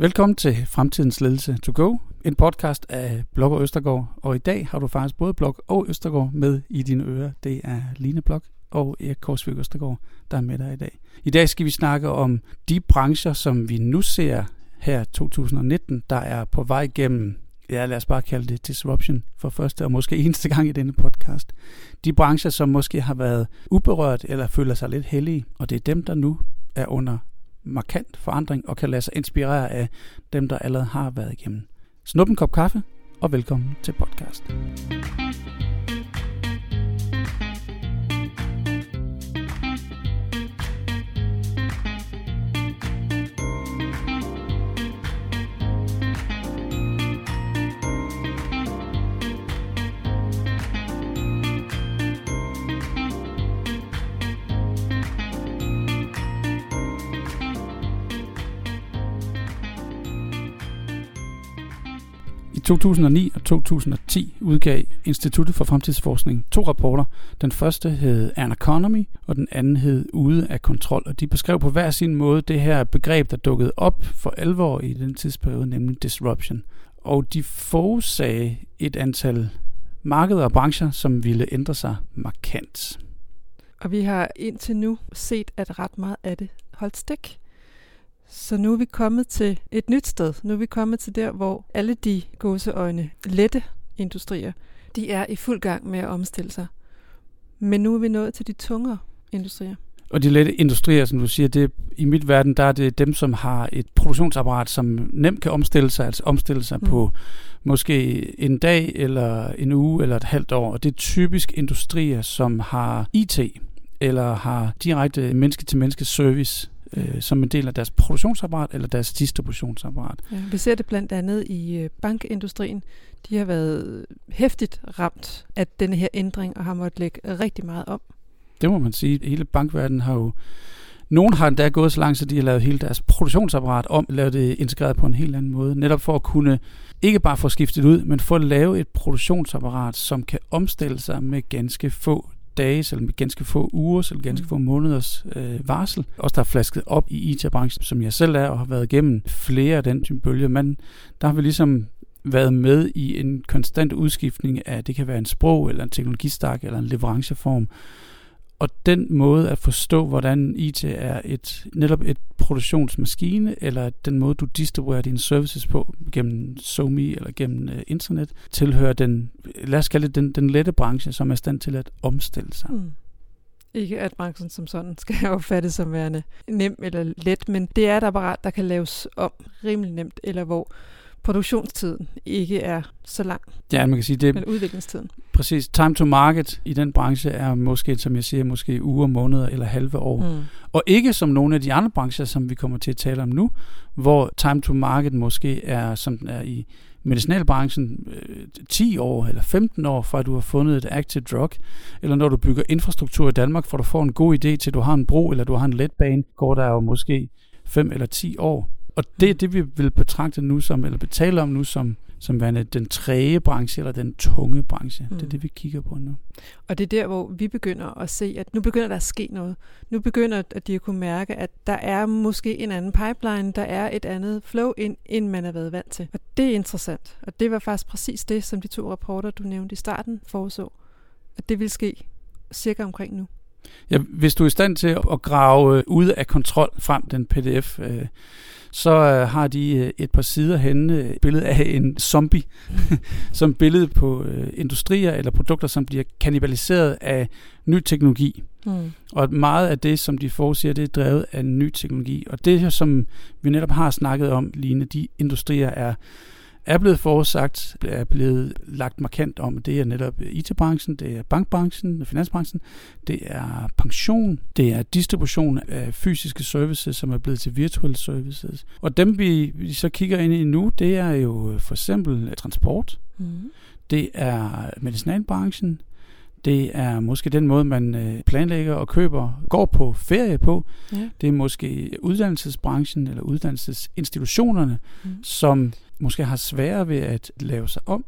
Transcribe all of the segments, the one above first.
Velkommen til Fremtidens Ledelse to Go, en podcast af Blok og Østergaard. Og i dag har du faktisk både Blok og Østergaard med i dine ører. Det er Line Blok og Erik Korsvig Østergaard, der er med dig i dag. I dag skal vi snakke om de brancher, som vi nu ser her 2019, der er på vej gennem ja, lad os bare kalde det disruption for første og måske eneste gang i denne podcast. De brancher, som måske har været uberørt eller føler sig lidt hellige, og det er dem, der nu er under markant forandring og kan lade sig inspirere af dem, der allerede har været igennem. Snup en kop kaffe, og velkommen til podcast. 2009 og 2010 udgav Instituttet for Fremtidsforskning to rapporter. Den første hed An Economy, og den anden hed Ude af kontrol. Og de beskrev på hver sin måde det her begreb, der dukkede op for alvor i den tidsperiode, nemlig disruption. Og de forudsagde et antal markeder og brancher, som ville ændre sig markant. Og vi har indtil nu set, at ret meget af det holdt stik. Så nu er vi kommet til et nyt sted. Nu er vi kommet til der, hvor alle de gåseøjne lette industrier, de er i fuld gang med at omstille sig. Men nu er vi nået til de tungere industrier. Og de lette industrier, som du siger, det, i mit verden, der er det dem, som har et produktionsapparat, som nemt kan omstille sig, altså omstille sig mm. på måske en dag, eller en uge, eller et halvt år. Og det er typisk industrier, som har IT, eller har direkte menneske-til-menneske service øh, som en del af deres produktionsapparat eller deres distributionsapparat. Ja, vi ser det blandt andet i øh, bankindustrien. De har været hæftigt ramt af denne her ændring og har måttet lægge rigtig meget om. Det må man sige. Hele bankverdenen har jo nogle har endda gået så langt, så de har lavet hele deres produktionsapparat om, lavet det integreret på en helt anden måde. Netop for at kunne ikke bare få skiftet ud, men få at lave et produktionsapparat, som kan omstille sig med ganske få dage, eller med ganske få uger, eller ganske mm. få måneders øh, varsel. Også der er flasket op i IT-branchen, som jeg selv er, og har været igennem flere af den type bølger. Men der har vi ligesom været med i en konstant udskiftning af, det kan være en sprog, eller en teknologistak, eller en leveranceform, og den måde at forstå, hvordan IT er et netop et produktionsmaskine, eller den måde, du distribuerer dine services på gennem SoMe eller gennem uh, internet, tilhører den, lad os kalde det den, den lette branche, som er stand til at omstille sig. Mm. Ikke at branchen som sådan skal opfattes som værende nem eller let, men det er et apparat, der kan laves om rimelig nemt, eller hvor produktionstiden ikke er så lang. Ja, man kan sige det. Men udviklingstiden. Præcis. Time to market i den branche er måske, som jeg siger, måske uger, måneder eller halve år. Mm. Og ikke som nogle af de andre brancher, som vi kommer til at tale om nu, hvor time to market måske er, som den er i medicinalbranchen, 10 øh, år eller 15 år, fra du har fundet et active drug, eller når du bygger infrastruktur i Danmark, for du får en god idé til, du har en bro, eller du har en letbane, går der jo måske 5 eller 10 år. Og det er det, vi vil betragte nu som, eller betale om nu som, som værende den træge branche, eller den tunge branche. Mm. Det er mm. det, vi kigger på nu. Og det er der, hvor vi begynder at se, at nu begynder der at ske noget. Nu begynder at de at kunne mærke, at der er måske en anden pipeline, der er et andet flow ind, end man har været vant til. Og det er interessant. Og det var faktisk præcis det, som de to rapporter, du nævnte i starten, foreså. At det vil ske cirka omkring nu. Ja, hvis du er i stand til at grave ud af kontrol frem den pdf, øh, så øh, har de øh, et par sider henne øh, billede af en zombie, som billede på øh, industrier eller produkter, som bliver kannibaliseret af ny teknologi. Mm. Og meget af det, som de forudsiger, det er drevet af ny teknologi. Og det, som vi netop har snakket om, lignende de industrier, er er blevet forudsagt, er blevet lagt markant om. Det er netop IT-branchen, det er bankbranchen, finansbranchen, det er pension, det er distribution af fysiske services, som er blevet til virtuelle services. Og dem vi, vi så kigger ind i nu, det er jo for eksempel transport, mm. det er medicinalbranchen, det er måske den måde, man øh, planlægger og køber, går på ferie på. Ja. Det er måske uddannelsesbranchen eller uddannelsesinstitutionerne, mm. som måske har sværere ved at lave sig om,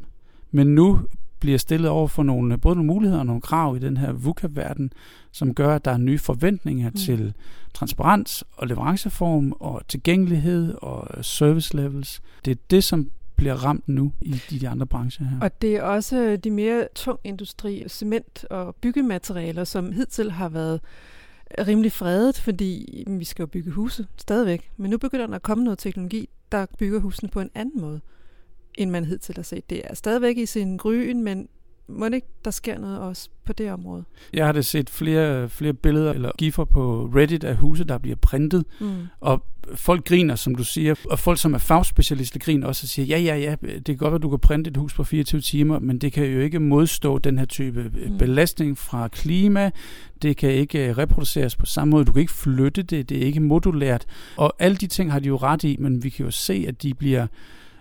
men nu bliver stillet over for nogle, både nogle muligheder og nogle krav i den her VUCA-verden, som gør, at der er nye forventninger mm. til transparens og leveranceform og tilgængelighed og service levels. Det er det, som bliver ramt nu i de andre brancher her. Og det er også de mere tung industri, cement og byggematerialer, som hidtil har været rimelig fredet, fordi vi skal jo bygge huse stadigvæk. Men nu begynder der at komme noget teknologi, der bygger husene på en anden måde, end man hidtil har set. Det er stadigvæk i sin gryen, men må det ikke, der sker noget også på det område? Jeg har da set flere, flere billeder eller giffer på Reddit af huse, der bliver printet, mm. og folk griner, som du siger, og folk, som er fagspecialister, griner også og siger, ja, ja, ja, det kan godt være, du kan printe et hus på 24 timer, men det kan jo ikke modstå den her type mm. belastning fra klima, det kan ikke øh, reproduceres på samme måde, du kan ikke flytte det, det er ikke modulært, og alle de ting har de jo ret i, men vi kan jo se, at de bliver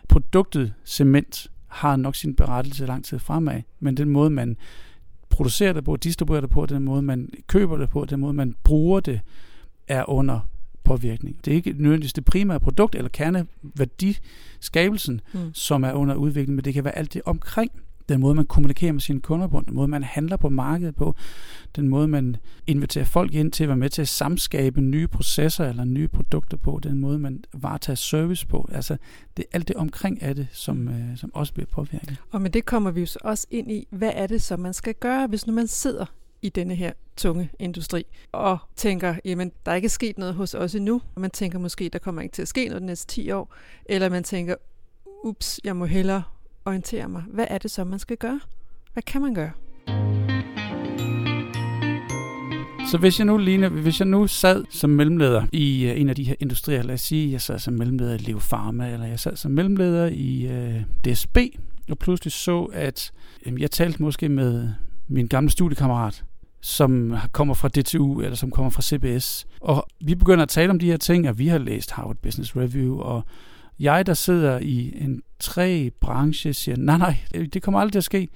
produktet cement har nok sin berettelse lang tid fremad, men den måde, man producerer det på, distribuerer det på, den måde, man køber det på, den måde, man bruger det, er under påvirkning. Det er ikke nødvendigvis det primære produkt eller kerneværdiskabelsen, mm. som er under udvikling, men det kan være alt det omkring den måde, man kommunikerer med sine kunder på, den måde, man handler på markedet på, den måde, man inviterer folk ind til at være med til at samskabe nye processer eller nye produkter på, den måde, man varetager service på. Altså, det er alt det omkring af det, som, øh, som også bliver påvirket. Og med det kommer vi jo så også ind i, hvad er det, som man skal gøre, hvis nu man sidder i denne her tunge industri, og tænker, jamen, der er ikke sket noget hos os endnu. Man tænker måske, der kommer ikke til at ske noget de næste 10 år. Eller man tænker, ups, jeg må hellere orientere mig. Hvad er det så, man skal gøre? Hvad kan man gøre? Så hvis jeg nu, Line, hvis jeg nu sad som mellemleder i uh, en af de her industrier, lad os sige, jeg sad som mellemleder i Leo Pharma, eller jeg sad som mellemleder i øh, uh, DSB, og pludselig så, at um, jeg talte måske med min gamle studiekammerat, som kommer fra DTU, eller som kommer fra CBS. Og vi begynder at tale om de her ting, og vi har læst Harvard Business Review, og jeg, der sidder i en tre branche, siger, nej, nej, det kommer aldrig til at ske.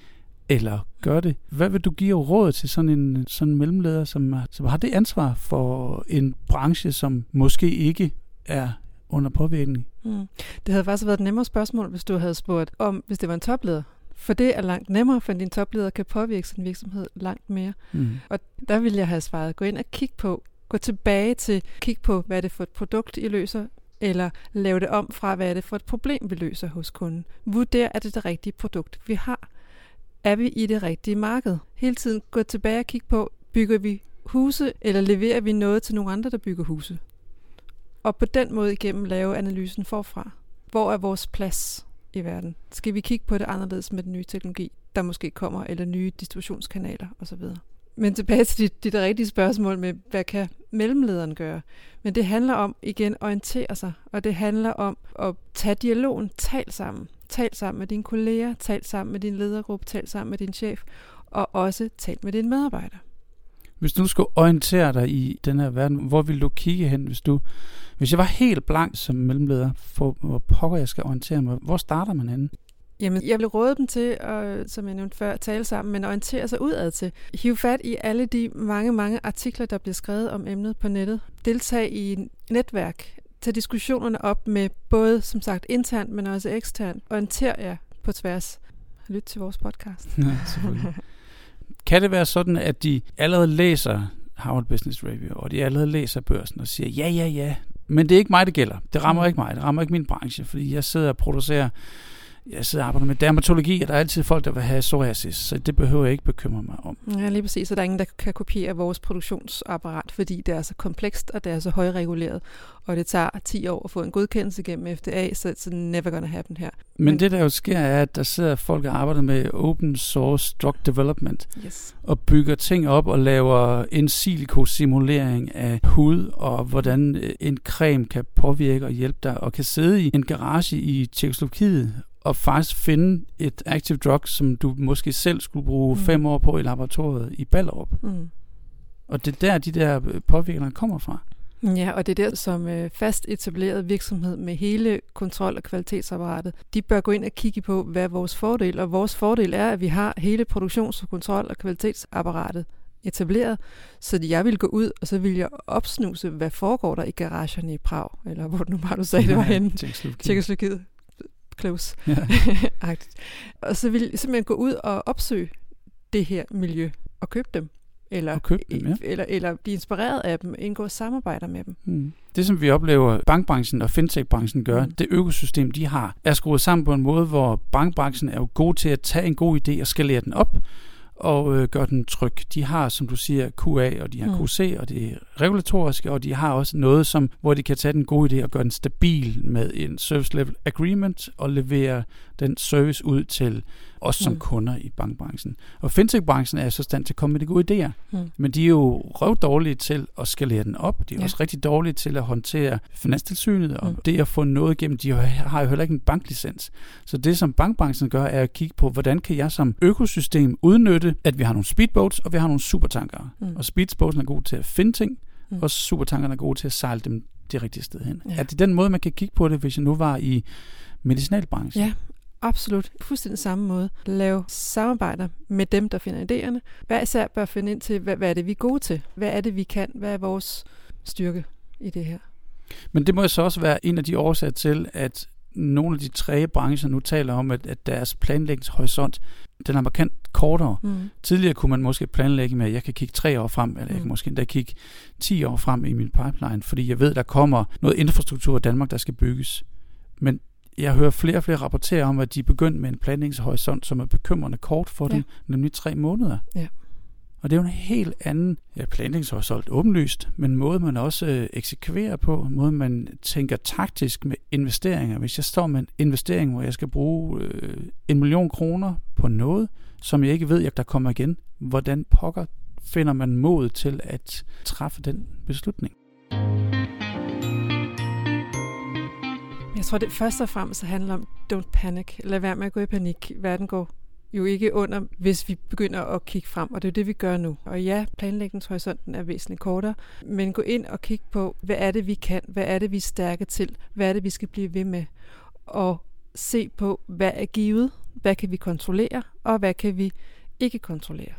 Eller gør det. Hvad vil du give råd til sådan en sådan mellemleder, som, som har det ansvar for en branche, som måske ikke er under påvirkning? Mm. Det havde faktisk været et nemmere spørgsmål, hvis du havde spurgt om, hvis det var en topleder. For det er langt nemmere, for din topleder kan påvirke sin virksomhed langt mere. Mm. Og der vil jeg have svaret, gå ind og kig på, gå tilbage til, kig på, hvad er det for et produkt, I løser, eller lave det om fra, hvad er det for et problem, vi løser hos kunden. Vurder, er det det rigtige produkt, vi har. Er vi i det rigtige marked? Hele tiden gå tilbage og kig på, bygger vi huse, eller leverer vi noget til nogle andre, der bygger huse? Og på den måde igennem lave analysen forfra. Hvor er vores plads i verden? Skal vi kigge på det anderledes med den nye teknologi, der måske kommer, eller nye distributionskanaler osv.? Men tilbage til dit, dit rigtige spørgsmål med, hvad kan mellemlederen gøre? Men det handler om igen at orientere sig, og det handler om at tage dialogen, tal sammen. Tal sammen med dine kolleger, tal sammen med din ledergruppe, tal sammen med din chef, og også tal med dine medarbejdere. Hvis du skulle orientere dig i den her verden, hvor vil du kigge hen, hvis du hvis jeg var helt blank som mellemleder, for hvor pokker jeg skal orientere mig, hvor starter man henne? Jamen, jeg vil råde dem til, at, som jeg nævnte før, tale sammen, men orientere sig udad til. Hiv fat i alle de mange, mange artikler, der bliver skrevet om emnet på nettet. Deltag i netværk. Tag diskussionerne op med både, som sagt, internt, men også eksternt. Orienter jer på tværs. Lyt til vores podcast. Ja, selvfølgelig. kan det være sådan, at de allerede læser Harvard Business Review, og de allerede læser børsen og siger, ja, ja, ja, men det er ikke mig, det gælder. Det rammer mm. ikke mig. Det rammer ikke min branche, fordi jeg sidder og producerer jeg sidder og arbejder med dermatologi, og der er altid folk, der vil have psoriasis, så det behøver jeg ikke bekymre mig om. Ja, lige præcis. Så der er ingen, der kan kopiere vores produktionsapparat, fordi det er så komplekst, og det er så højreguleret, og det tager 10 år at få en godkendelse gennem FDA, så it's never gonna happen her. Men, Men det, der jo sker, er, at der sidder folk og arbejder med open source drug development, yes. og bygger ting op og laver en silico-simulering af hud, og hvordan en creme kan påvirke og hjælpe dig, og kan sidde i en garage i Tjekkoslovakiet og faktisk finde et active drug, som du måske selv skulle bruge mm. fem år på i laboratoriet i Ballerup. Mm. Og det er der, de der påvirkninger kommer fra. Ja, og det er der, som øh, fast etableret virksomhed med hele kontrol- og kvalitetsapparatet, de bør gå ind og kigge på, hvad er vores fordel. Og vores fordel er, at vi har hele produktions- og kontrol- og kvalitetsapparatet etableret, så jeg vil gå ud, og så vil jeg opsnuse, hvad foregår der i garagerne i Prag, eller hvor nu bare du sagde, det var henne. Tjekkoslovakiet close. Ja. og så vil jeg simpelthen gå ud og opsøge det her miljø og købe dem. Eller, Og købe dem, ja. eller, eller blive inspireret af dem, indgå samarbejder med dem. Mm. Det, som vi oplever, bankbranchen og fintech-branchen gør, Mm. det økosystem, de har, er skruet sammen på en måde, hvor bankbranchen er jo god til at tage en god idé og skalere den op og øh, gøre den tryg. De har, som du siger, QA, og de har Mm. QC, og det er regulatoriske, og de har også noget, som, hvor de kan tage den gode idé og gøre den stabil med en service level agreement og levere den service ud til os som Mm. kunder i bankbranchen. Og fintech-branchen er så stand til at komme med de gode idéer. Mm. Men de er jo røv dårlige til at skalere den op. De er ja. Også rigtig dårlige til at håndtere finanstilsynet, og Mm. det at få noget igennem. De har jo heller ikke en banklicens. Så det, som bankbranchen gør, er at kigge på, hvordan kan jeg som økosystem udnytte, at vi har nogle speedboats, og vi har nogle supertankere. Mm. Og speedboatsen er god til at finde ting, Mm. og supertankerne er gode til at sejle dem det rigtige sted hen. Ja. Er det den måde, man kan kigge på det, hvis jeg nu var i medicinalbranchen? Ja, absolut. Fuldstændig samme måde. Lave samarbejder med dem, der finder idéerne. Hver især bør finde ind til, hvad, hvad er det, vi er gode til? Hvad er det, vi kan? Hvad er vores styrke i det her? Men det må jo så også være en af de årsager til, at nogle af de tre brancher nu taler om, at, at deres planlægningshorisont, den er markant kortere. Mm. Tidligere kunne man måske planlægge med, at jeg kan kigge tre år frem, eller jeg kan Mm. måske endda kigge 10 år frem i min pipeline, fordi jeg ved, der kommer noget infrastruktur i Danmark, der skal bygges. Men jeg hører flere og flere rapportere om, at de er begyndt med en planlægningshorisont, som er bekymrende kort for Ja. dem, nemlig tre måneder. Ja. Og det er jo en helt anden ja, planlægningshorisont, åbenlyst, men måde man også øh, eksekverer på, måde man tænker taktisk med investeringer. Hvis jeg står med en investering, hvor jeg skal bruge øh, en million kroner på noget, som jeg ikke ved, at der kommer igen, hvordan pokker finder man mod til at træffe den beslutning? Jeg tror, det først og fremmest handler om, don't panic. Lad være med at gå i panik. Verden går jo ikke under, hvis vi begynder at kigge frem, og det er det, vi gør nu. Og ja, planlægningshorisonten er væsentligt kortere, men gå ind og kig på, hvad er det, vi kan? Hvad er det, vi er stærke til? Hvad er det, vi skal blive ved med? Og se på, hvad er givet? Hvad kan vi kontrollere? Og hvad kan vi ikke kontrollere?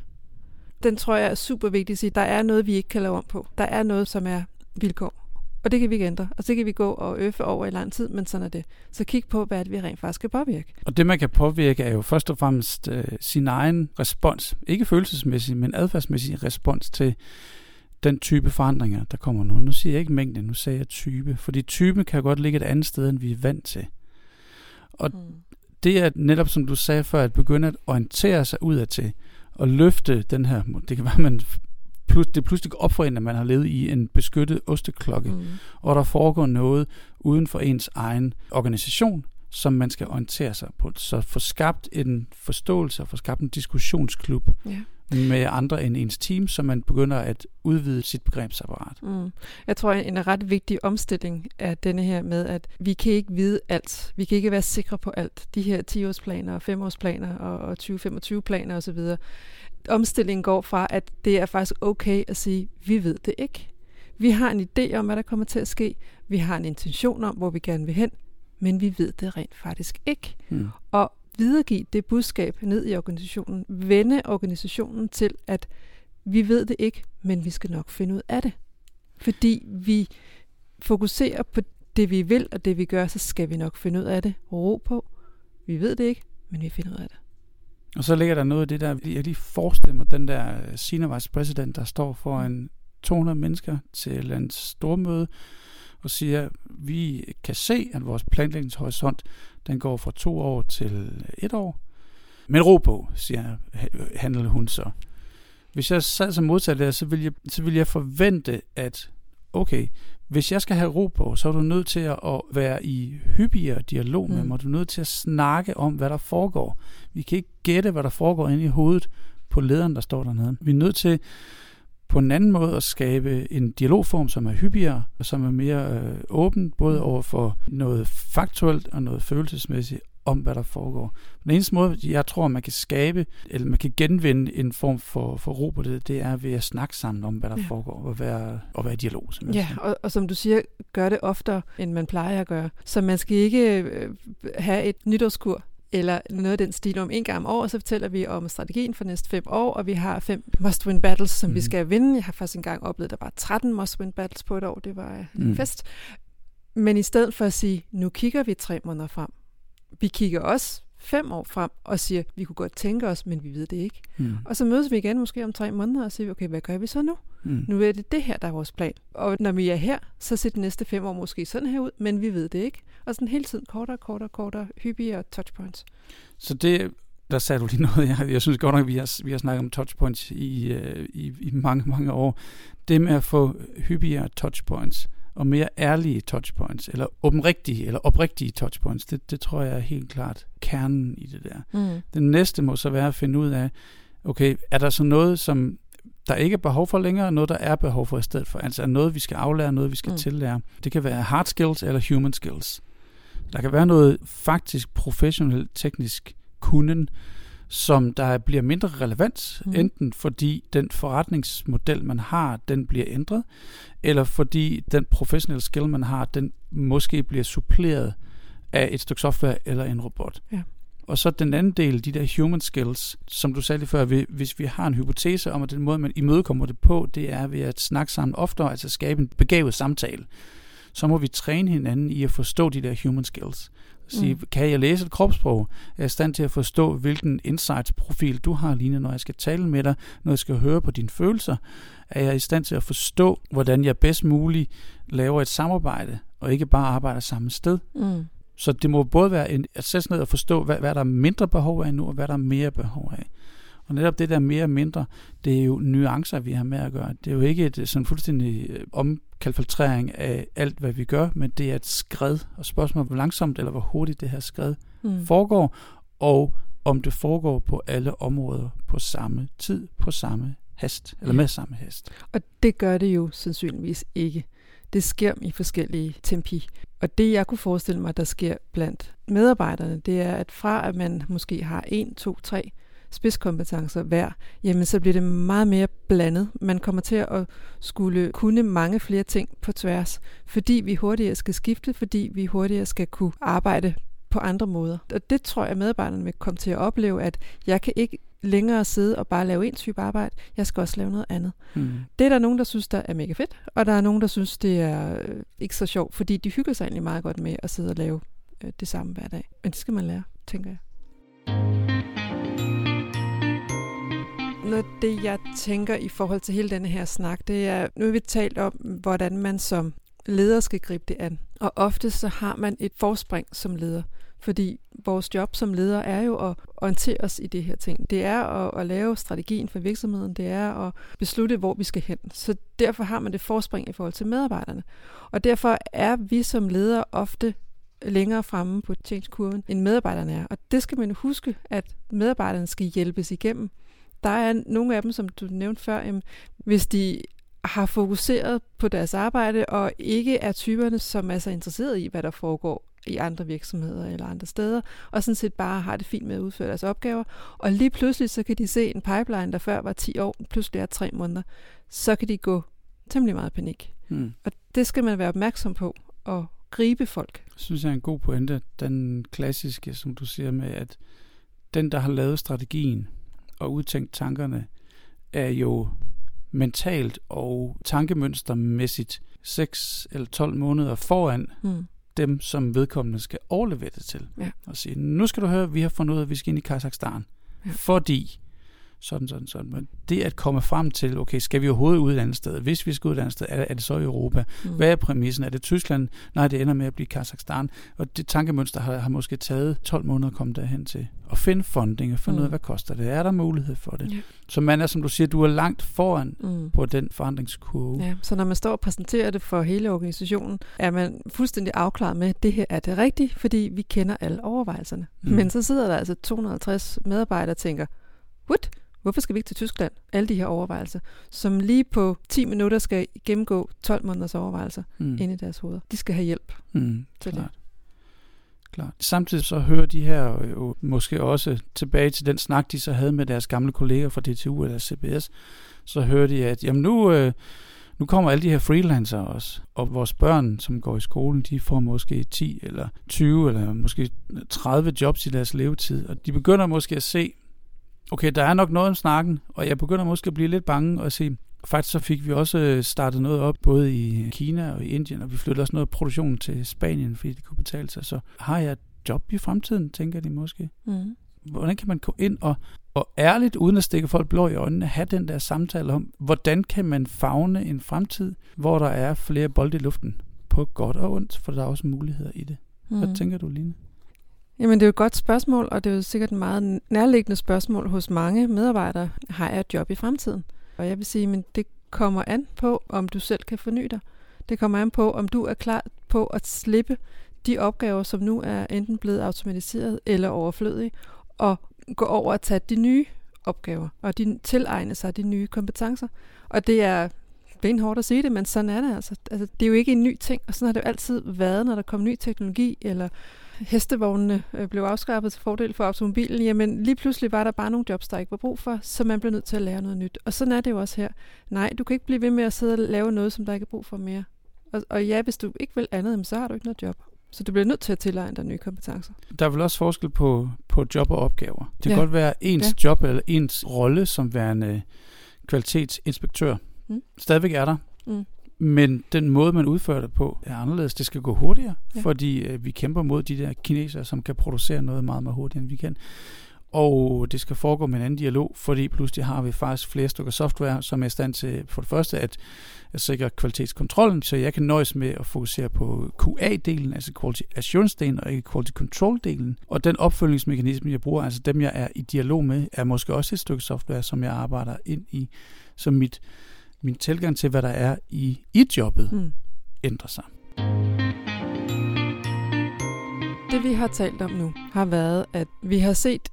Den tror jeg er super vigtig at sige. Der er noget, vi ikke kan lave om på. Der er noget, som er vilkår. Og det kan vi ikke ændre. Og så kan vi gå og øffe over i lang tid, men sådan er det. Så kig på, hvad det, vi rent faktisk kan påvirke. Og det, man kan påvirke, er jo først og fremmest øh, sin egen respons. Ikke følelsesmæssig, men adfærdsmæssig respons til den type forandringer, der kommer nu. Nu siger jeg ikke mængde, nu siger jeg type. Fordi type kan godt ligge et andet sted, end vi er vant til. Og Mm. det er netop, som du sagde før, at begynde at orientere sig udad til og løfte den her, det kan være, man plus, det pludselig går op for en, at man har levet i en beskyttet osteklokke, Mm. og der foregår noget uden for ens egen organisation, som man skal orientere sig på. Så få skabt en forståelse og få skabt en diskussionsklub Ja. med andre end ens team, så man begynder at udvide sit begrebsapparat. Mm. Jeg tror, en ret vigtig omstilling er denne her med, at vi kan ikke vide alt. Vi kan ikke være sikre på alt. De her 10-årsplaner og 5-årsplaner og og 20-25-planer osv. Omstillingen går fra, at det er faktisk okay at sige, vi ved det ikke. Vi har en idé om, hvad der kommer til at ske. Vi har en intention om, hvor vi gerne vil hen, men vi ved det rent faktisk ikke. Hmm. og videregive det budskab ned i organisationen. Vende organisationen til, at vi ved det ikke, men vi skal nok finde ud af det. Fordi vi fokuserer på det, vi vil, og det, vi gør, så skal vi nok finde ud af det. Ro på. Vi ved det ikke, men vi finder ud af det. Og så ligger der noget af det der, jeg lige forestiller mig, den der øh, senior vice president, der står foran 200 mennesker til et andet stormøde, og siger, vi kan se, at vores planlægningshorisont, den går fra to år til øh, et år. Men ro på, siger handler hun så. Hvis jeg sad som modtager der, så vil jeg, så vil jeg forvente, at okay, hvis jeg skal have ro på, så er du nødt til at være i hyppigere dialog med Mm. mig. Du er nødt til at snakke om, hvad der foregår. Vi kan ikke gætte, hvad der foregår inde i hovedet på lederen, der står dernede. Vi er nødt til på en anden måde at skabe en dialogform, som er hyppigere, og som er mere øh, åben, både Mm. over for noget faktuelt og noget følelsesmæssigt om, hvad der foregår. Den eneste måde, jeg tror, man kan skabe, eller man kan genvinde en form for, for ro på det, det er ved at snakke sammen om, hvad der Ja. ja. foregår, og være, og være i dialog. Ja, simpelthen. og, og som du siger, gør det oftere, end man plejer at gøre. Så man skal ikke øh, have et nytårskur, eller noget af den stil om en gang om året, så fortæller vi om strategien for næste fem år, og vi har fem must-win battles, som mm. vi Mhm. skal vinde. Jeg har faktisk engang oplevet, at der var 13 must-win battles på et år. Det var en Mm. fest. Men i stedet for at sige, nu kigger vi tre måneder frem, Vi kigger også fem år frem og siger, vi kunne godt tænke os, men vi ved det ikke. Mm. Og så mødes vi igen måske om tre måneder og siger, okay, hvad gør vi så nu? Mm. Nu er det det her, der er vores plan. Og når vi er her, så ser de næste fem år måske sådan her ud, men vi ved det ikke. Og sådan hele tiden kortere, kortere, kortere, hyppigere touchpoints. Så det, der sagde du lige noget, jeg, jeg synes godt nok, at vi har, vi har snakket om touchpoints i, øh, i, i mange, mange år. Det med at få hyppigere touchpoints og mere ærlige touchpoints, eller oprigtige, eller oprigtige touchpoints, det, det tror jeg er helt klart kernen i det der. Mm. Den næste må så være at finde ud af, okay, er der så noget, som der ikke er behov for længere, og noget, der er behov for i stedet for? Altså er noget, vi skal aflære, noget, vi skal mm. tillære. Det kan være hard skills eller human skills. Der kan være noget faktisk professionelt teknisk kunden, som der bliver mindre relevant, mm. enten fordi den forretningsmodel, man har, den bliver ændret, eller fordi den professionelle skill, man har, den måske bliver suppleret af et stykke software eller en robot. Ja. Og så den anden del, de der human skills, som du sagde lige før, hvis vi har en hypotese om, at den måde, man imødekommer det på, det er ved at snakke sammen oftere, altså skabe en begavet samtale, så må vi træne hinanden i at forstå de der human skills. Sige, mm. kan jeg læse et kropssprog? Er jeg i stand til at forstå, hvilken insights-profil du har, Line, når jeg skal tale med dig, når jeg skal høre på dine følelser? Er jeg i stand til at forstå, hvordan jeg bedst muligt laver et samarbejde, og ikke bare arbejder samme sted? Mm. Så det må både være en, at sætte ned og forstå, hvad, hvad der er mindre behov af nu, og hvad der er mere behov af. Og netop det der mere og mindre, det er jo nuancer, vi har med at gøre. Det er jo ikke et sådan fuldstændig øh, omkalfiltrering af alt, hvad vi gør, men det er et skred. Og spørgsmålet hvor langsomt eller hvor hurtigt det her skred mm. foregår, og om det foregår på alle områder på samme tid, på samme hast, eller med samme hast. Og det gør det jo sandsynligvis ikke. Det sker i forskellige tempi. Og det, jeg kunne forestille mig, der sker blandt medarbejderne, det er, at fra at man måske har en, to, tre spidskompetencer hver, jamen så bliver det meget mere blandet. Man kommer til at skulle kunne mange flere ting på tværs, fordi vi hurtigere skal skifte, fordi vi hurtigere skal kunne arbejde på andre måder. Og det tror jeg, at medarbejderne vil komme til at opleve, at jeg kan ikke længere sidde og bare lave en type arbejde. Jeg skal også lave noget andet. Mm. Det er der nogen, der synes, der er mega fedt, og der er nogen, der synes, det er øh, ikke så sjovt, fordi de hygger sig egentlig meget godt med at sidde og lave øh, det samme hver dag. Men det skal man lære, tænker jeg. Noget af det, jeg tænker i forhold til hele denne her snak, det er, nu har vi talt om, hvordan man som leder skal gribe det an. Og ofte så har man et forspring som leder, fordi vores job som leder er jo at orientere os i det her ting. Det er at, at lave strategien for virksomheden, det er at beslutte, hvor vi skal hen. Så derfor har man det forspring i forhold til medarbejderne. Og derfor er vi som ledere ofte længere fremme på change-kurven, end medarbejderne er. Og det skal man huske, at medarbejderne skal hjælpes igennem der er nogle af dem, som du nævnte før, hvis de har fokuseret på deres arbejde og ikke er typerne, som er så interesseret i, hvad der foregår i andre virksomheder eller andre steder, og sådan set bare har det fint med at udføre deres opgaver. Og lige pludselig så kan de se en pipeline, der før var 10 år, pludselig er 3 måneder. Så kan de gå temmelig meget panik. Hmm. Og det skal man være opmærksom på og gribe folk. Jeg synes jeg er en god pointe. Den klassiske, som du siger med, at den, der har lavet strategien, og udtænkt tankerne, er jo mentalt og tankemønstermæssigt 6 eller 12 måneder foran mm. dem, som vedkommende skal overlevere det til. Ja. Og sige, nu skal du høre, vi har fundet ud af, at vi skal ind i Kazakhstan. Ja. Fordi sådan, sådan, sådan. Men det at komme frem til, okay, skal vi overhovedet ud et andet sted? Hvis vi skal ud et andet sted, er, er det så i Europa? Mm. Hvad er præmissen? Er det Tyskland? Nej, det ender med at blive Kazakhstan. Og det tankemønster har, har måske taget 12 måneder at komme derhen til. At finde funding og finde mm. ud af, hvad koster det? Er der mulighed for det? Ja. Så man er, som du siger, du er langt foran mm. på den forandringskurve. Ja, så når man står og præsenterer det for hele organisationen, er man fuldstændig afklaret med, at det her er det rigtige, fordi vi kender alle overvejelserne. Mm. Men så sidder der altså 250 medarbejdere og tænker, what? Hvorfor skal vi ikke til Tyskland? Alle de her overvejelser, som lige på 10 minutter skal gennemgå 12 måneders overvejelser mm. ind i deres hoveder. De skal have hjælp mm, til klart. det. Klart. Samtidig så hører de her jo måske også tilbage til den snak, de så havde med deres gamle kolleger fra DTU eller CBS. Så hører de, at jamen nu, øh, nu kommer alle de her freelancer også, og vores børn, som går i skolen, de får måske 10 eller 20 eller måske 30 jobs i deres levetid, og de begynder måske at se, okay, der er nok noget om snakken, og jeg begynder måske at blive lidt bange og se, faktisk så fik vi også øh, startet noget op, både i Kina og i Indien, og vi flyttede også noget af produktionen til Spanien, fordi det kunne betale sig. Så har jeg job i fremtiden, tænker de måske. Mm. Hvordan kan man gå ind og, og ærligt, uden at stikke folk blå i øjnene, have den der samtale om, hvordan kan man fagne en fremtid, hvor der er flere bolde i luften, på godt og ondt, for der er også muligheder i det. Hvad Mm. tænker du, Line? Jamen, det er jo et godt spørgsmål, og det er jo sikkert et meget nærliggende spørgsmål hos mange medarbejdere. Har jeg et job i fremtiden? Og jeg vil sige, men det kommer an på, om du selv kan forny dig. Det kommer an på, om du er klar på at slippe de opgaver, som nu er enten blevet automatiseret eller overflødige, og gå over og tage de nye opgaver, og de tilegne sig de nye kompetencer. Og det er benhårdt at sige det, men sådan er det altså. altså. Det er jo ikke en ny ting, og sådan har det jo altid været, når der kom ny teknologi, eller hestevognene øh, blev afskaffet til fordel for automobilen, jamen lige pludselig var der bare nogle jobs, der ikke var brug for, så man blev nødt til at lære noget nyt. Og sådan er det jo også her. Nej, du kan ikke blive ved med at sidde og lave noget, som der ikke er brug for mere. Og, og ja, hvis du ikke vil andet, så har du ikke noget job. Så du bliver nødt til at tilegne dig nye kompetencer. Der er vel også forskel på, på job og opgaver. Det kan Ja. godt være ens Ja. job eller ens rolle som værende kvalitetsinspektør. Mm. Stadigvæk er der. Mm. Men den måde, man udfører det på, er anderledes. Det skal gå hurtigere, Ja. fordi øh, vi kæmper mod de der kinesere, som kan producere noget meget, meget hurtigere, end vi kan. Og det skal foregå med en anden dialog, fordi pludselig har vi faktisk flere stykker software, som er i stand til for det første at, at sikre kvalitetskontrollen, så jeg kan nøjes med at fokusere på QA-delen, altså Quality Assurance-delen, og ikke Quality Control-delen. Og den opfølgningsmekanisme, jeg bruger, altså dem, jeg er i dialog med, er måske også et stykke software, som jeg arbejder ind i, så mit, min tilgang til, hvad der er i, i jobbet, Mm. ændrer sig. Det vi har talt om nu, har været, at vi har set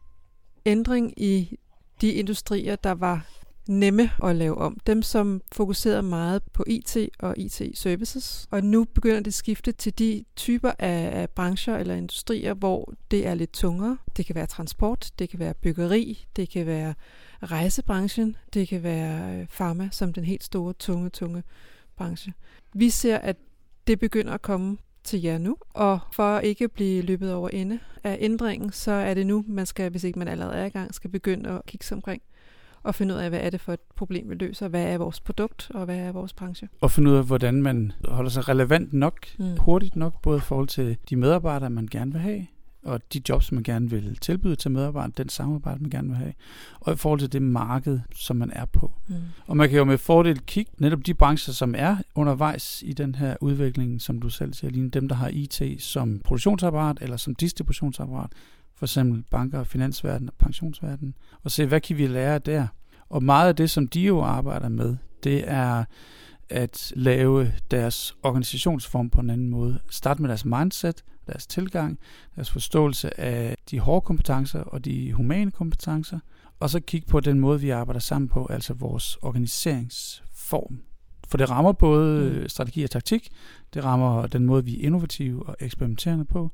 ændring i de industrier, der var nemme at lave om. Dem, som fokuserede meget på IT og IT-services. Og nu begynder det at skifte til de typer af, af brancher eller industrier, hvor det er lidt tungere. Det kan være transport, det kan være byggeri, det kan være rejsebranchen, det kan være farma pharma som den helt store, tunge, tunge branche. Vi ser, at det begynder at komme til jer nu, og for ikke at blive løbet over ende af ændringen, så er det nu, man skal, hvis ikke man allerede er i gang, skal begynde at kigge sig omkring og finde ud af, hvad er det for et problem, vi løser, hvad er vores produkt, og hvad er vores branche. Og finde ud af, hvordan man holder sig relevant nok, Mm. hurtigt nok, både i forhold til de medarbejdere, man gerne vil have, og de jobs, man gerne vil tilbyde til medarbejdere, den samarbejde, man gerne vil have, og i forhold til det marked, som man er på. Mm. Og man kan jo med fordel kigge netop de brancher, som er undervejs i den her udvikling, som du selv siger, Line, dem, der har IT som produktionsapparat eller som distributionsapparat, for eksempel banker, og finansverden og pensionsverden, og se, hvad kan vi lære der? Og meget af det, som de jo arbejder med, det er at lave deres organisationsform på en anden måde. Start med deres mindset, deres tilgang, deres forståelse af de hårde kompetencer og de humane kompetencer, og så kigge på den måde, vi arbejder sammen på, altså vores organiseringsform. For det rammer både mm. strategi og taktik, det rammer den måde, vi er innovative og eksperimenterende på,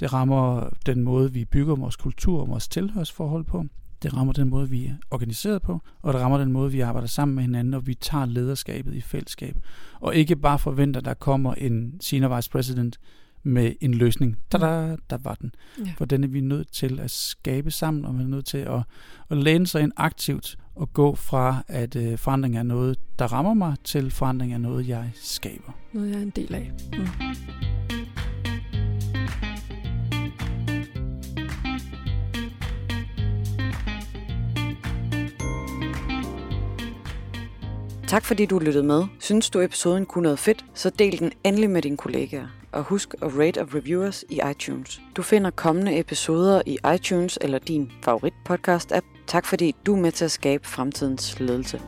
det rammer den måde, vi bygger vores kultur og vores tilhørsforhold på, det rammer den måde, vi er organiseret på, og det rammer den måde, vi arbejder sammen med hinanden, og vi tager lederskabet i fællesskab. Og ikke bare forventer, at der kommer en senior vice president med en løsning. Tada, der var den. Ja. For den er vi nødt til at skabe sammen, og man er nødt til at, at læne sig ind aktivt og gå fra, at øh, forandring er noget, der rammer mig, til forandring er noget, jeg skaber. Noget, jeg er en del af. Mm. Tak fordi du lyttede med. Synes du episoden kunne noget fedt, så del den endelig med dine kollegaer. Og husk at rate og review os i iTunes. Du finder kommende episoder i iTunes eller din favorit podcast app. Tak fordi du er med til at skabe fremtidens ledelse.